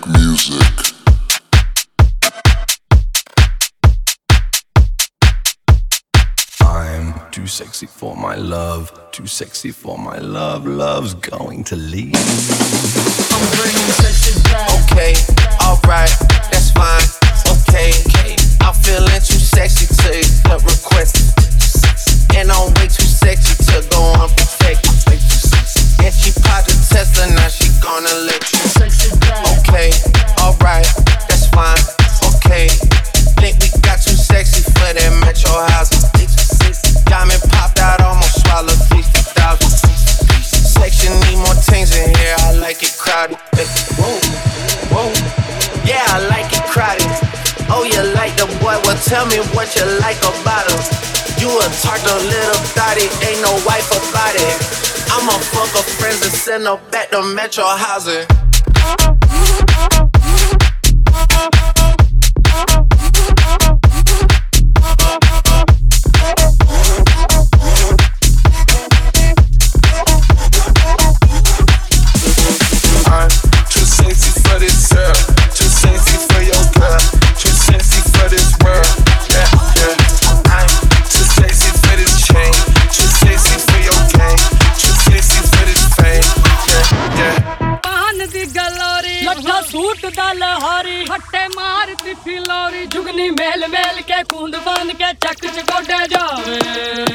make music. I'm too sexy for my love, too sexy for my love. Love's going to leave. I'm bringing sexy back. Okay, alright, that's fine. Okay, I'm feeling too sexy to accept Alright, that's fine. Okay, think we got too sexy for that metro house. Diamond popped out, almost swallowed 50,000. Section need more in here, I like it crowded. Whoa, whoa, yeah, I like it crowded. Oh, you like the boy? Well, tell me what you like about him. You a tart, a little thotty, ain't no wife about it. I'ma fuck her friends and send her back to Metro housing up. ਲੋਰੀ ਜੁਗਨੀ ਮੇਲ ਮੇਲ ਕੇ ਕੁੰਡ ਬਨ ਕੇ ਚੱਕ ਚ ਗੋਡੇ ਜਾਵੇ।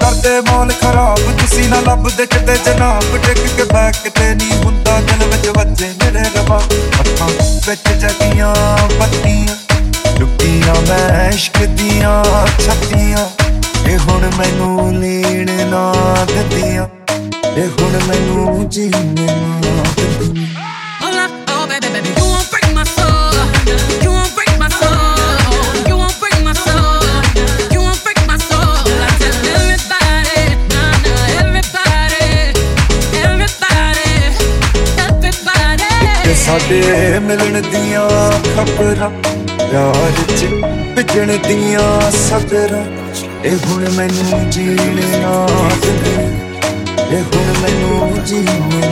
ਕਰਦੇ ਮੌਲ ਖਰਾਬ ਤੁਸੀਂ ਨਾ ਲੱਭਦੇ ਕਿਤੇ ਜਨਾਬ। ਟਿਕ ਕੇ ਬੈਕ ਤੇ ਨਹੀਂ ਹੁੰਦਾ ਦਿਲ ਵਿੱਚ ਵੱਜੇ ਮੇਰੇ ਰਬਾ ਅੱਖਾਂ ਵਿੱਚ ਜਗੀਆਂ ਬੱਤੀਆਂ ਲੁਕੀਆਂ ਮੈਂ ਇਸ਼ਕ ਦੀਆਂ ਛੱਤੀਆਂ। ਇਹ ਹੁਣ ਮੈਨੂੰ ਲੀਣ ਨਾ ਦਿੰਦੀਆਂ। ਇਹ ਹੁਣ ਮੈਨੂੰ ਜੀਣ ਨਾ ਦਿੰਦੀਆਂ। Hola, oh baby, baby, you won't break my soul. ਸਾਡੇ ਮਿਲਣ ਦੀਆਂ ਖਬਰਾਂ ਯਾਰ ਚ ਵਿਜਣ ਦੀਆਂ ਸਦਰਾਂ ਇਹ ਹੁਣ ਮੈਨੂੰ ਜੀਣਾ ਇਹ ਹੁਣ ਮੈਨੂੰ ਜੀਣਾ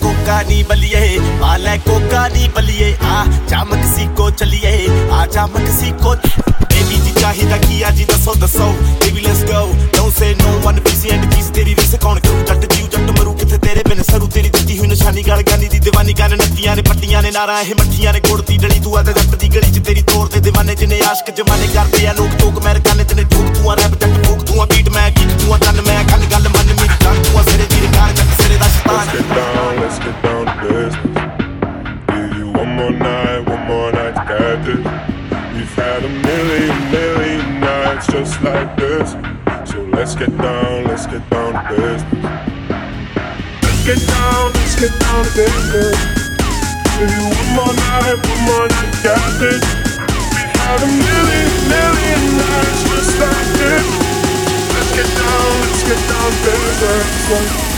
कोका नी बलिए माला कोका नी बलिए आ जामक सी को चलिए आ जामक सी को बेबी जी चाहिदा किया जी दसो दसो baby let's go don't say no ਗਲ ਗਾਨੀ ਦੀ ਦੀਵਾਨੀ ਗਨ ਨੱਤੀਆਂ ਨੇ ਪੱਟੀਆਂ ਨੇ ਨਾਰਾਂ ਇਹ ਮੱਠੀਆਂ ਨੇ ਗੁੜ ਦੀ ਡਲੀ ਤੂੰ ਆ ਤੇ ਜੱਟ ਦੀ ਗਲੀ ਚ ਤੇਰੀ ਤੋਰ ਤੇ ਦੀਵਾਨੇ ਜਿਨੇ ਆਸ਼ਕ ਜਮਾਨੇ ਕਰਦੇ ਆ ਲੋਕ ਟੋਕ ਅਮਰੀਕਾ ਤੇ ਨੇ ਠੋਕ ਤੂੰ ਆ ਰੈਪ ਜੱਟ ਫੂਕ ਤੂੰ ਆ ਬੀਟ ਮੈਂ ਗੀਤ ਤੂੰ ਆ ਤਨ ਮੈਂ ਕੰਨ ਗੱਲ ਮੰਨ ਮੇਰੀ ਜਾਨ ਤੂੰ ਆ ਸਿਰੇ ਦੀ ਰਿਕਾਰ ਜੱਟ ਸਿਰੇ ਦਾ ਸ਼ੈਤਾਨ Let's get down, let's get down to business. Give you one more night, one more night to get this. We've had a million, million nights just like this. So let's get down, let's get down to business. Get down, let's get down to business. Give you one more night, one more night get this. We've had a million, million nights just like this. Let's get down, let's get down to business.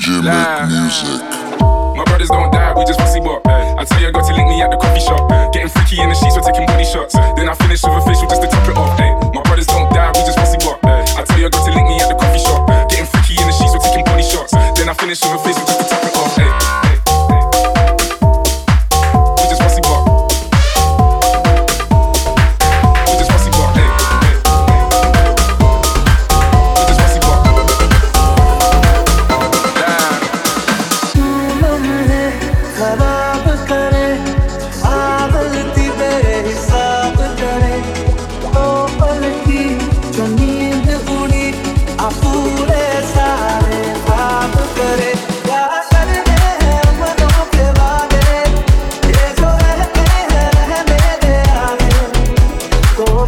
Lie. My brothers don't die, we just pussy bop. I tell you, I got to link me at the coffee shop. Getting freaky in the sheets, we're taking body shots. Then I finish with a facial just to top it off. My brothers don't die, we just pussy bop. I tell you, I got to link me at the coffee shop. Getting freaky in the sheets, we're taking body shots. Then I finish with a facial just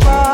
far.